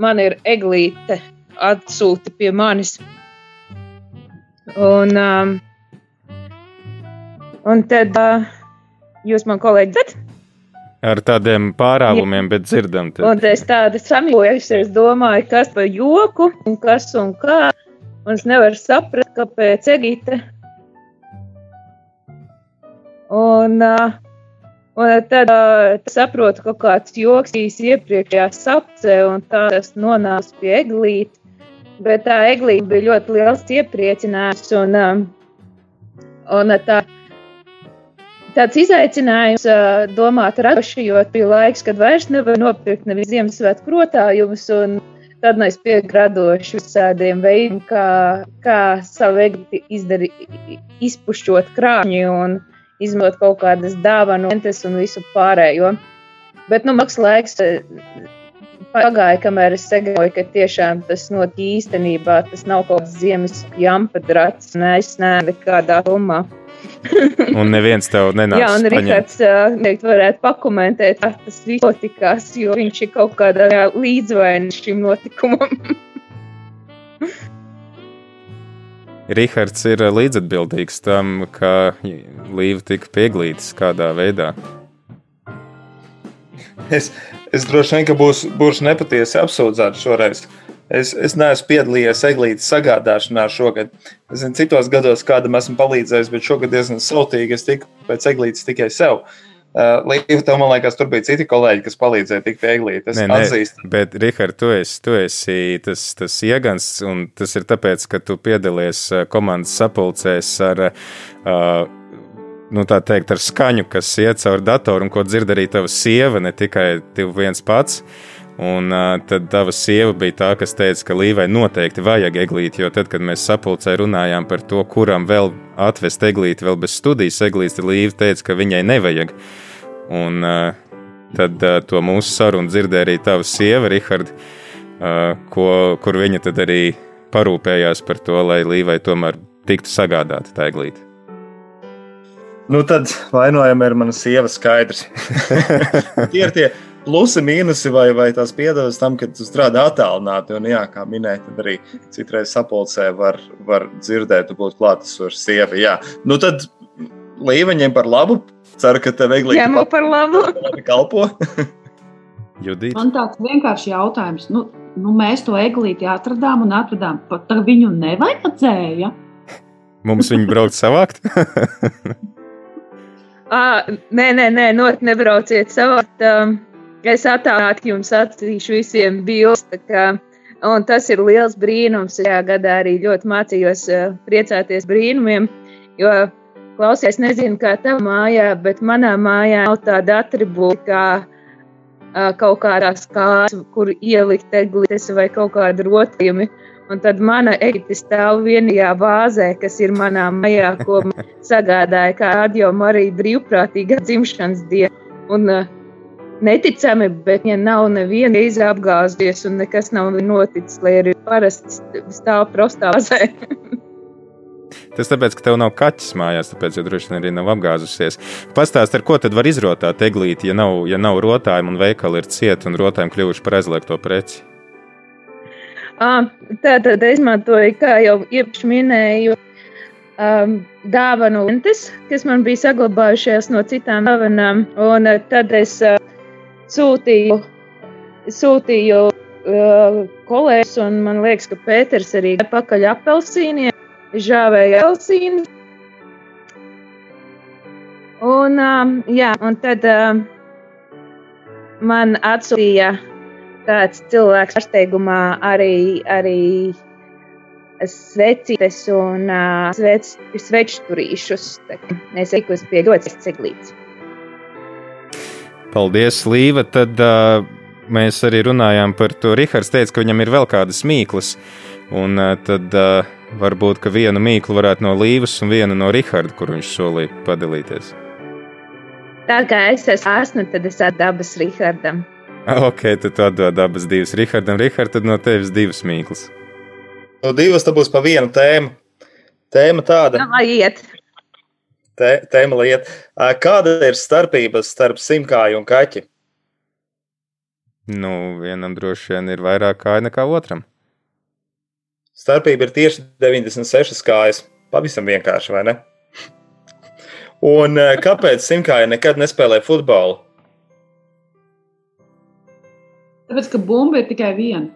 Speaker 3: man ir eglīte atsūta pie manis. Un, um, un tad uh, jūs man kolēģi dzirdat?
Speaker 1: Ar tādiem pārāvumiem, bet dzirdam. Tad.
Speaker 3: Un es tādu samilojos, es domāju, kas par joku un kas un kā. Un es nevaru saprast, kāpēc Egīte. Un, uh, un tad uh, saprotu, ka kāds joks iepriekšējā sapcē, un tā tas nonāca pie eglītes. Bet tā eglīte bija ļoti liels iepriecinājums. Un, um, un tā, tāds izaicinājums uh, domāt radoši, jo bija laiks, kad vairs nevar nopirkt nevis Ziemassvētku rotājumus. Tad mēs piegradoši visādiem veidiem, kā, kā savu eglīti izdarīt, izpušķot krāšņi un izmantot kaut kādas dāvanu, un visu pārējo. Bet, nu, maksas laiks pagāja, kamēr es sagaidu, ka tiešām tas notika īstenībā. Tas nav kaut kāds ziemas jampadrats, nē, es neesmu nekādā filmā.
Speaker 1: un neviens tev nenāca.
Speaker 3: Jā, un Rihards uh, varētu pakomentēt, kā tas viss notikās, jo viņš ir kaut kādā līdzvainis šim notikumam.
Speaker 1: Rihards ir līdzatbildīgs tam, ka Līva tika pieglītas kādā veidā.
Speaker 2: Es, es droši vien būs, būšu nepatiesi apsūdzēts šoreiz. Es, es neesmu piedalījies eglītes sagādāšanā šogad. Es zinu, citos gados kādam esmu palīdzējis, bet šogad diezgan sautīgi. Es tiku pēc eglītes tikai sev. Uh, Līdz tam, man liekas, tur bija citi kolēģi, kas palīdzēja eglītes. Es nē, atzīstu.
Speaker 1: Nē, bet, Rihard, tu esi, tu esi tas, tas iegans, un tas ir tāpēc, ka tu piedalies komandas sapulcēs ar uh, nu, tā teikt, ar skaņu, kas iet cauri datoru un ko dzird arī tava sieva, ne tikai tu viens pats. Un uh, tad tava sieva bija tā, kas teica, ka Līvai noteikti vajag eglīti, jo tad, kad mēs sapulcē runājām par to, kuram vēl atvest eglīti, vēl bez studijas eglītes, tad Līva teica, ka viņai nevajag. Un uh, tad uh, to mūsu sarunu dzirdēja arī tava sieva, Rihard, uh, ko, kur viņa tad arī parūpējās par to, lai Līvai tomēr tiktu sagādāta tā eglīte.
Speaker 2: Nu, tad vainojama ir mana sieva skaidrs. tie ir tie plusi, mīnusi vai, vai tās piedodas tam, ka tu strādā attālināti. Un, jā, kā minēja, tad arī citreiz sapulcē var, var dzirdēt, būt klātesoša sieva. Jā. Nu, tad līmeņiem par labu. Ceru, ka tev vieglāk
Speaker 3: Jā, man par labu.
Speaker 2: kalpo.
Speaker 5: Judīt. Man tāds vienkārši jautājums. Nu, nu mēs to eglīti atradām un atradām. Pat viņu nevajadzēja.
Speaker 1: Mums viņu braukt savākt?
Speaker 3: À, nē, nē, nē, noteikti nebrauciet savāt. Um, es attālināti jums atzīšu visiem bildes. Un tas ir liels brīnums. Šajā gadā arī ļoti mācījos uh, priecāties brīnumiem. Jo, klausies, nezinu, kā tavā mājā, bet manā mājā nav tāda atribūta kā uh, kaut kādās kājas, kur ielikt eglītes vai kaut kādi rotījumi. Un tad mana eita stāv vienajā vāzē, kas ir manā mājā, ko sagādāja kā radio Marija brīvprātīgā dzimšanas diena. Un, uh, neticami, bet viņa nav neviena reize apgāzties un nekas nav noticis, lai arī parasti stāv prostā vāzē.
Speaker 1: Tas tāpēc, ka tev nav kaķis mājās, tāpēc jau droši vien arī nav apgāzusies. Pastāst, ar ko tad var izrotāt eglīti, ja nav, ja nav rotājumu un veikali ir cieti un rotājumi kļuvuši par aizliegto preci?
Speaker 3: Tātad izmantoju, kā jau iepriekš minēju, um, dāvanu lentes, kas man bija saglabājušās no citām dāvanām. Un tad es uh, sūtīju, sūtīju uh, kolēģis, un man liekas, ka Pēters arī pakaļ apelsīniem, žāvēja apelsīnu. Un, um, jā, un tad, uh, man atsūtīja kāds cilvēks pārsteigumā arī, arī svecītes un uh, svec, sveču turīšus. Tā kā Es tikus pie ļoti ceglītes.
Speaker 7: Paldies, Līva. Tad uh, mēs arī runājām par to. Rihards teica, ka viņam ir vēl kādas mīklas. Un uh, tad uh, varbūt ka vienu mīklu varētu no Līvas un vienu no Riharda, kur viņš solīja padalīties.
Speaker 3: Tā kā es esmu asna, tad es atdabas Rihardam.
Speaker 7: Ok, tad tu atdod abas divas Rihardam. Rihard, tad no tevis divas mīklas.
Speaker 2: Nu, divas tā būs pa vienu tēmu. Tēma tāda,
Speaker 3: Nu, lai iet.
Speaker 2: Tē, tēma lieta. Kāda ir starpība starp simkāju un kaķi?
Speaker 7: Nu, vienam droši vien ir vairāk kāja nekā otram.
Speaker 2: Starpība ir tieši 96 kājas. Pavisam vienkārši, vai ne? Un kāpēc simkāja nekad nespēlē futbolu?
Speaker 5: Tāpēc, ka bumba ir tikai viena.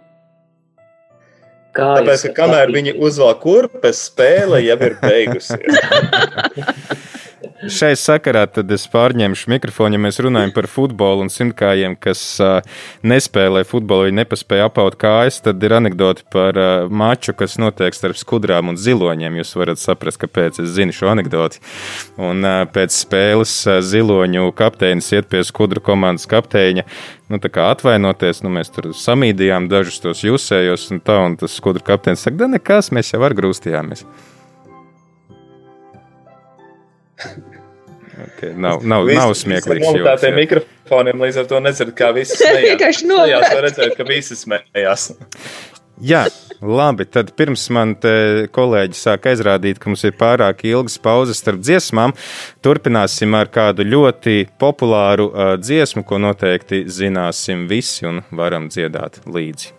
Speaker 6: Kā
Speaker 2: Tāpēc, ka kamēr viņi uzvelk kurpes, spēle jau ir beigusies.
Speaker 7: Šai sakarā tad es pārņemšu mikrofonu, ja mēs runājam par futbolu un simtkājiem, kas uh, nespēlē futbolu, viņi nepaspēja apaut kājas. Tad ir anekdote par uh, maču, kas notiek starp skudrām un ziloņiem. Jūs varat saprast, kāpēc es zinu šo anekdoti. Un uh, pēc spēles uh, ziloņu kapteinis iet pie skudru komandas kapteiņa. Nu, atvainoties, nu, mēs tur samīdījām dažus tos jūsējos, un tā, un tas skudru kapteinis saka, da nekas, mēs jau ar grūstījāmies. Okay, nav, nav, nav
Speaker 2: ar
Speaker 7: joks, jā.
Speaker 2: mikrofoniem līdz ar to nedzird, kā visi smējās.
Speaker 3: Vienkārši
Speaker 2: Tajās var redzēt, ka visi smējās.
Speaker 7: Jā, labi. Tad pirms man te kolēģi sāk aizrādīt, ka mums ir pārāk ilgas pauzes starp dziesmām, turpināsim ar kādu ļoti populāru uh, dziesmu, ko noteikti zināsim visi un varam dziedāt līdzi.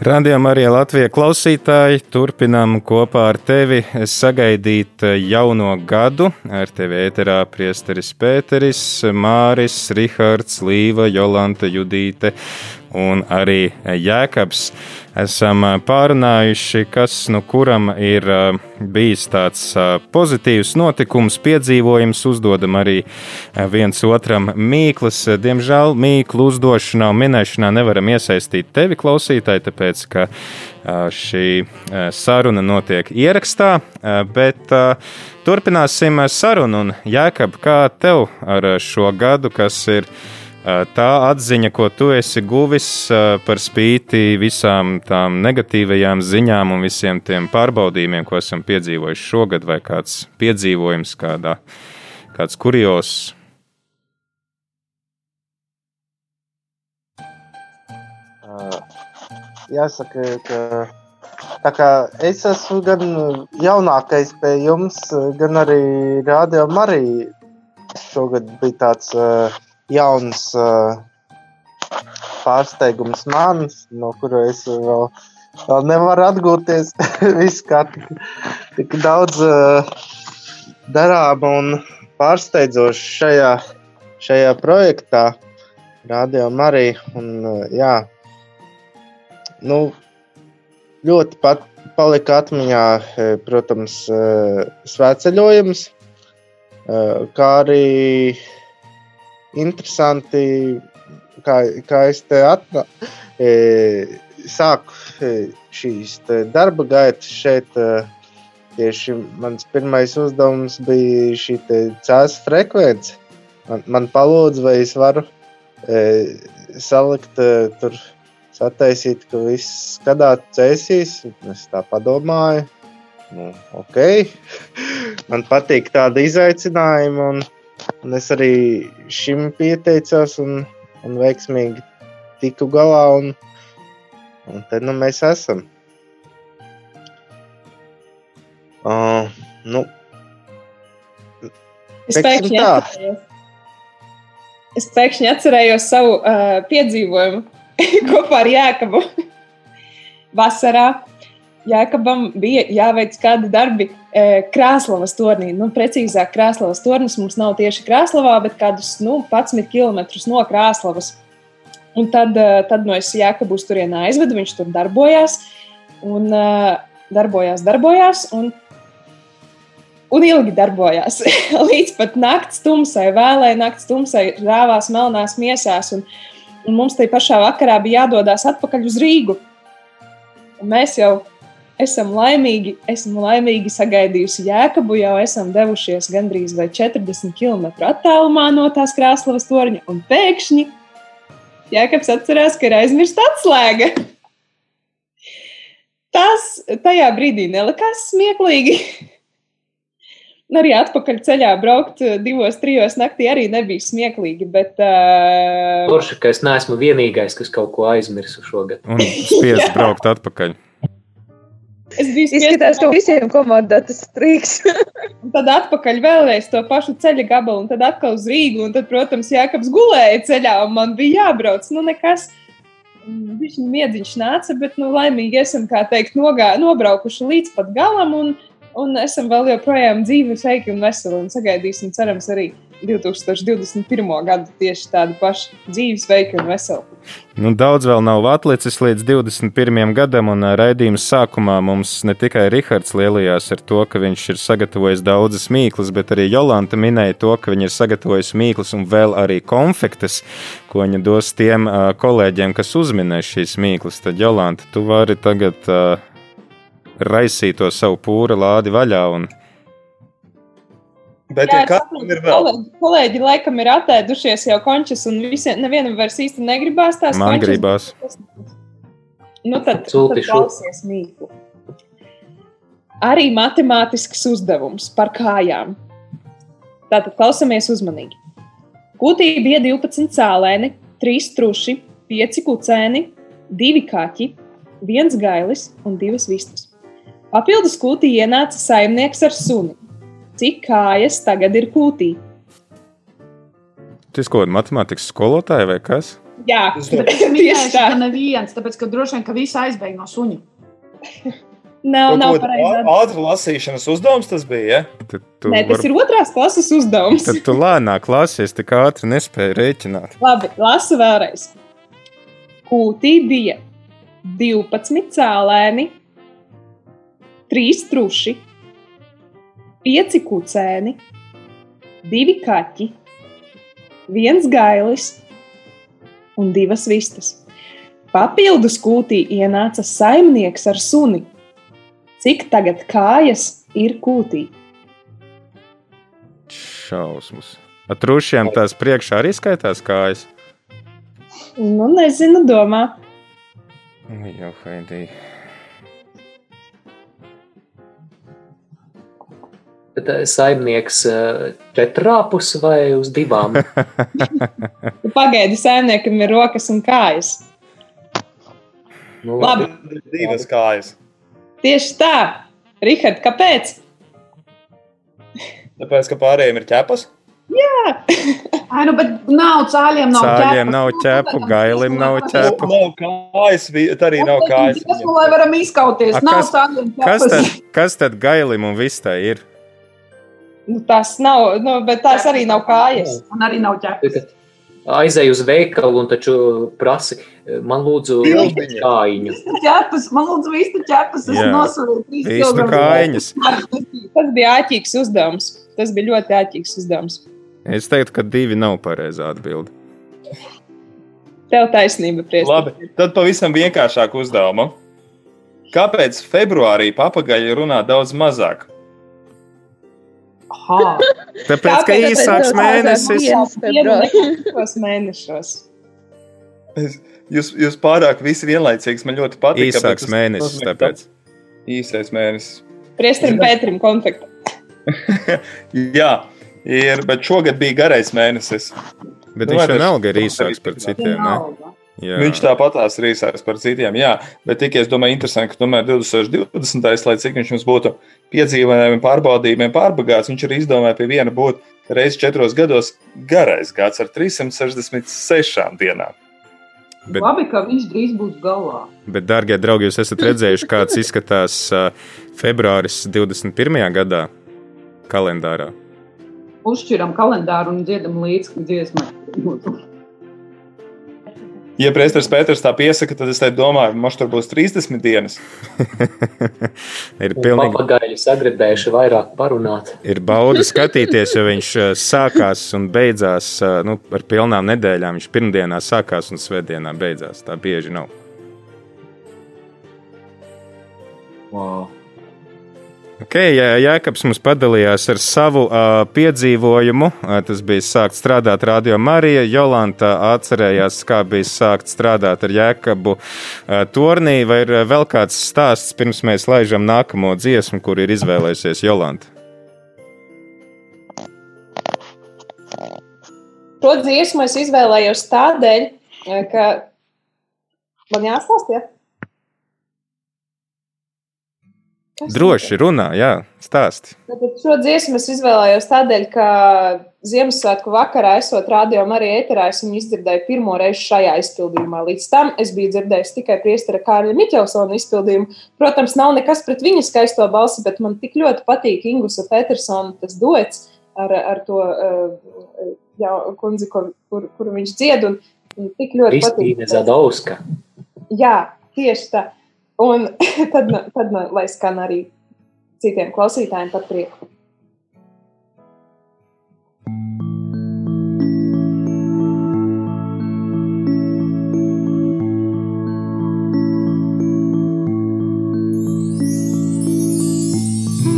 Speaker 1: Radījumā arī Latvijas klausītāji turpinām kopā ar tevi sagaidīt jauno gadu. Ar tevi ēterā priesteris Pēteris, Māris, Rihards, Līva, Jolanta, Judīte un arī Jēkabs. Esam pārunājuši, kas nu kuram ir bijis tāds pozitīvs notikums, piedzīvojums, uzdodam arī viens otram mīklas. Diemžēl mīklu uzdošanā un minēšanā nevaram iesaistīt tevi, klausītāji, tāpēc ka šī saruna notiek ierakstā, bet turpināsim sarunu. Un, Jēkab, kā tev ar šo gadu, kas ir? Tā atziņa, ko tu esi guvis par spīti visām tām negatīvajām ziņām un visiem tiem pārbaudījumiem, ko esam piedzīvojuši šogad, vai kāds piedzīvojums, kādā, kāds kurios.
Speaker 9: Jāsaka, ka tā kā es esmu gan jaunākais pie jums, gan arī Rādio Marija šogad bija tāds uh, jauns uh, pārsteigums man, no kura es vēl, vēl nevaru atgūties. Viss kā tik, tik daudz uh, darām un pārsteidzoši šajā, šajā projektā, Radio Marija. Un, uh, jā, nu, ļoti pat, palika atmiņā, protams, svētceļojums, kā arī interesanti, kā, kā es te atnā, e, sāku e, šīs darba gaitas šeit. E, tieši mans pirmais uzdevums bija šī cēlus frekvence. Man, man palūdza, vai es varu e, salikt, e, tur sataisīt, ka viss skatās cēsīs. Es tā padomāju, nu, ok. man patīk tāda izaicinājuma. Un, Un es arī šim pieteicos un, un veiksmīgi tiku galā. Un, un te nu mēs esam. Uh, nu,
Speaker 4: es pēkšņi, atcerējos, es pēkšņi atcerējos savu uh, piedzīvojumu kopā ar Jēkabu vasarā. Jēkabam bija jāveic kādi darbi e, Krāslavas tornī. Nu, precīzāk, Krāslavas tornis mums nav tieši Krāslavā, bet kādus nu, 11 km no Krāslavas. Un tad, e, tad no es Jēkabu uz turieni aizvedu, viņš tur darbojās. Un, uh, darbojās, darbojās. Un, un ilgi darbojās. Līdz pat naktas tumsai, vēlēji naktas tumsai, rāvās melnās miesās. Un, un mums tajā pašā vakarā bija jādodas atpakaļ uz Rīgu. Un mēs jau esam laimīgi, esmu laimīgi sagaidījusi Jēkabu, jau esam devušies gandrīz 40 km attālumā no tās krāslavas torņa, un pēkšņi Jēkabs atcerās, ka ir aizmirsta atslēga. Tas tajā brīdī nelikās smieklīgi. Arī atpakaļ ceļā braukt divos, trijos naktī arī nebija smieklīgi. Bet, uh...
Speaker 6: Forši, ka es neesmu vienīgais, kas kaut ko aizmirsu šogad.
Speaker 1: Un spiest braukt atpakaļ.
Speaker 3: Es biju izskatās, ka visiem komandā tas strīks.
Speaker 4: tad atpakaļ vēlreiz to pašu ceļa gabalu, un tad atkal uz Rīgu. Un tad, protams, Jākaps gulēja ceļā, un man bija jābrauc. Nu, nekas. Viņš miedziņš nāca, bet, nu, laimīgi esam, kā teikt, nogā, nobraukuši līdz pat galam, un, un esam vēl joprojām dzīvi, sveiki un veseli, un sagaidīsim, cerams, arī 2021. gadu tieši tādu pašu dzīvi, sveiku un veselu.
Speaker 1: Nu, daudz vēl nav atlicis līdz 21. gadam, un raidījuma sākumā mums ne tikai Rihards lielījās ar to, ka viņš ir sagatavojis daudzas mīklas, bet arī Jolanta minēja to, ka viņa ir sagatavojusi mīklas un vēl arī konfektes, ko viņa dos tiem uh, kolēģiem, kas uzminēs šīs mīklas. Tad, Jolanta, tu vari tagad uh, raisīt to savu pūra lādi vaļā un
Speaker 2: Bet, Jā, ja kādam ir vēl?
Speaker 4: Kolēģi, kolēģi laikam ir attēdušies jau končus, un visiem, nevienam vairs īsti negribās tās
Speaker 1: Man
Speaker 4: končas.
Speaker 1: gribās.
Speaker 4: Nu, tad, tad klausies mīklu. Arī matemātisks uzdevums par kājām. Tātad klausamies uzmanīgi. Kūtī bija 12 cēlēni, 3 truši, 5 kucēni, 2 kaķi, 1 gailis un 2 vistas. Papildus kūtī ienāca saimnieks ar suni cik kājas tagad ir kūtī?
Speaker 1: Tas kaut kāda matemātikas skolotāja vai kas?
Speaker 4: Jā,
Speaker 5: Bet es
Speaker 4: tieši tā.
Speaker 5: neviens, tāpēc, ka droši vien, ka visi aizbēg no suņa.
Speaker 4: Nav, nav pareizi.
Speaker 2: ātri lasīšanas uzdevums tas bija. Ja?
Speaker 1: Tu,
Speaker 4: Nē, tas ir otrās klases uzdevums.
Speaker 1: tad tu lēnāk lasies, tik ātri nespēji rēķināt.
Speaker 4: Labi, lasu vēlreiz. Kūtī bija 12 cēlēni, 3 truši, 5 kucēni, 2 kaķi, 1 gailis un 2 vistas. Papildus kūtī ienāca saimnieks ar suni. Cik tagad kājas ir kūtī?
Speaker 1: Šausmas. Ar trūšiem tās priekšā arī skaitās kājas.
Speaker 4: Nu, nezinu, domā.
Speaker 1: Nu, Jau, Haidī.
Speaker 6: Bet eh, saimnieks eh, četrāpus vai uz divām?
Speaker 4: Nu, Pagaidi, saimniekam ir rokas un kājas.
Speaker 6: Nu,
Speaker 4: Labi.
Speaker 2: Divas kājas.
Speaker 4: Tieši tā, Rihard, kāpēc?
Speaker 2: Tāpēc, ka pārējiem ir ķepas.
Speaker 5: Ai, nu, bet nav cāļiem, nav
Speaker 1: Cāļiem
Speaker 5: ķepa.
Speaker 1: nav ķepu, gailim nav ķepu.
Speaker 2: Nav kājas, tā arī nav kājas.
Speaker 5: Tas, lai varam izkauties,
Speaker 1: A,
Speaker 5: nav cāļiem
Speaker 1: Kas tad, kas tad gailim un vistai ir?
Speaker 4: Nu, tas nav, nu, bet tās arī nav kājas.
Speaker 5: Un arī nav ķepas.
Speaker 6: Aizēju uz veikalu un taču prasi, man lūdzu,
Speaker 2: Bildiņa.
Speaker 6: kājiņu.
Speaker 5: ķepas. Man lūdzu, visu ķepas. Es
Speaker 1: Jā.
Speaker 5: nosūtīju trīs
Speaker 1: Īstu kājiņas.
Speaker 4: Tas bija āķīgs uzdevums. Tas bija ļoti āķīgs uzdevums.
Speaker 1: Es teiktu, ka divi nav pareizā atbilde.
Speaker 4: Tev taisnība, Priest.
Speaker 2: Labi, tad pavisam vienkāršāk uzdevumu. Kāpēc februārī papagaļi runā daudz mazāk?
Speaker 5: Aha.
Speaker 1: Tāpēc, ka īsāks
Speaker 3: Tāpēc,
Speaker 1: mēnesis.
Speaker 4: Tos mēnešos.
Speaker 2: Jūs, jūs pārāk visi vienlaicīgs man ļoti patīk.
Speaker 1: Īsāks mēnesis, tāpēc.
Speaker 2: Īsais mēnesis.
Speaker 4: Priestrim Pēterim konfekta.
Speaker 2: Jā, ir, bet šogad bija garais mēnesis.
Speaker 1: Bet
Speaker 2: Nu,
Speaker 1: viņš vienalga ir īsāks par citiem.
Speaker 5: Vienalga.
Speaker 1: Jā.
Speaker 2: Viņš tāpatās ir īsāks par citiem, jā. Bet tikai es domāju, interesanti, ka tomēr 2020. lai cik viņš mums būtu piedzīvojumiem, pārbaudījumiem pārbagāts, viņš arī izdomāja pie viena būt reizes četros gados garais gads ar 366 dienām.
Speaker 1: Bet-
Speaker 5: Labi, ka viņš drīz būs galā.
Speaker 1: Bet, darbie draugi, jūs esat redzējuši, kāds izskatās februāris 21. gadā kalendārā.
Speaker 5: Uzšķiram kalendāru un dziedam līdzi dziesmai.
Speaker 2: Ja Prēsters Pēters tā piesaka, tad es domāju, ka tur būs 30 dienas.
Speaker 1: ir pilnīgi
Speaker 6: papagaļi sagribējuši vairāk parunāt.
Speaker 1: ir bauda skatīties, jo viņš ā, sākās un beidzās ā, nu, ar pilnām nedēļām. Viņš pirmdienā sākās un svētdienā beidzās. Tā bieži nav.
Speaker 6: Wow.
Speaker 1: Okay, jā, Jēkabs mums padalījās ar savu uh, piedzīvojumu. Uh, tas bija sākt strādāt Radio Marija. Jolanta atcerējās, kā bija sākt strādāt ar Jēkabu uh, turnī. Vai ir vēl kāds stāsts, pirms mēs laižam nākamo dziesmu, kur ir izvēlējusies Jolanta?
Speaker 4: Šo dziesmu es izvēlējos tādēļ, ka man jāstāsta. Ja? Kas
Speaker 1: Droši runā, jā, stāsti.
Speaker 4: Tātad Šo dziesmu es izvēlējos tādēļ, ka Ziemassvētku vakarā, esot radio arī ēterā, es viņu izdzirdēju pirmo reizi šajā izpildījumā. Līdz tam es biju dzirdējis tikai priestera Kārļa Miķelsona izpildījumu. Protams, nav nekas pret viņa skaisto balsi, bet man tik ļoti patīk Ingusa Petersona tas duets ar, ar to uh, jā, kundzi, kur, kur, kur viņš dzied. Un, un tik ļoti
Speaker 6: Kristīne
Speaker 4: patīk.
Speaker 6: Zadauska.
Speaker 4: Jā, tieši tā. Un tad, tad lai skan arī citiem klausītājiem par prieku.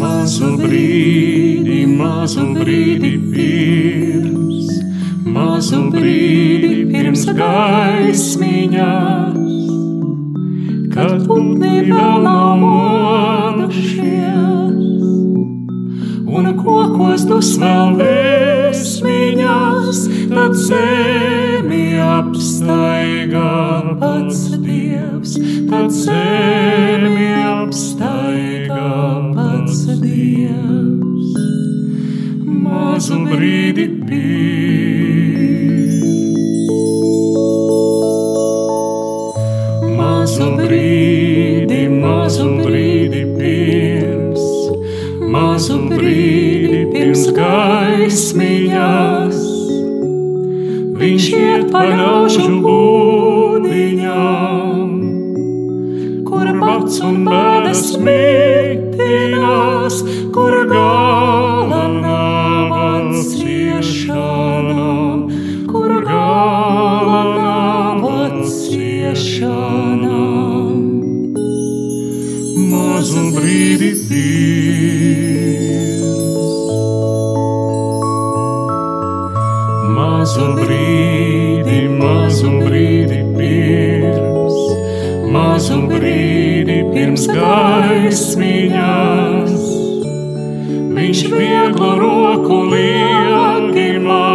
Speaker 10: Mazu brīdi, mazu brīdi pirms, mazu brīdi pirms gaismiņās, kad putni vēl nav modušies, un kokos dus vēl vēsmiņās, tad zemi apstaigā pats Dievs, tad zemi apstaigā pats Dievs. Mazu brīdi pirms. brīdi, mazu um brīdi pirms, mazu um brīdi pirms gaismiņās. Viņš iet paraužu būdiņām, kur pats un bērns mītinās. pirms gaismiņas. Viņš vieglu roku liekimā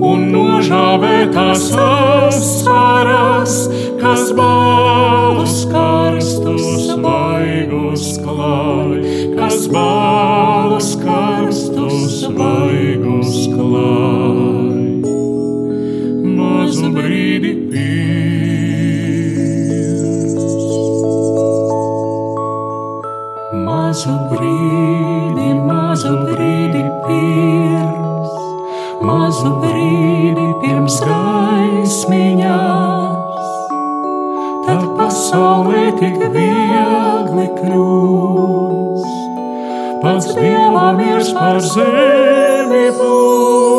Speaker 10: un nožāvē tās. gaismiņās, tad pasaulē tik viegli kļūs. Pats dievam ir par zemi būs.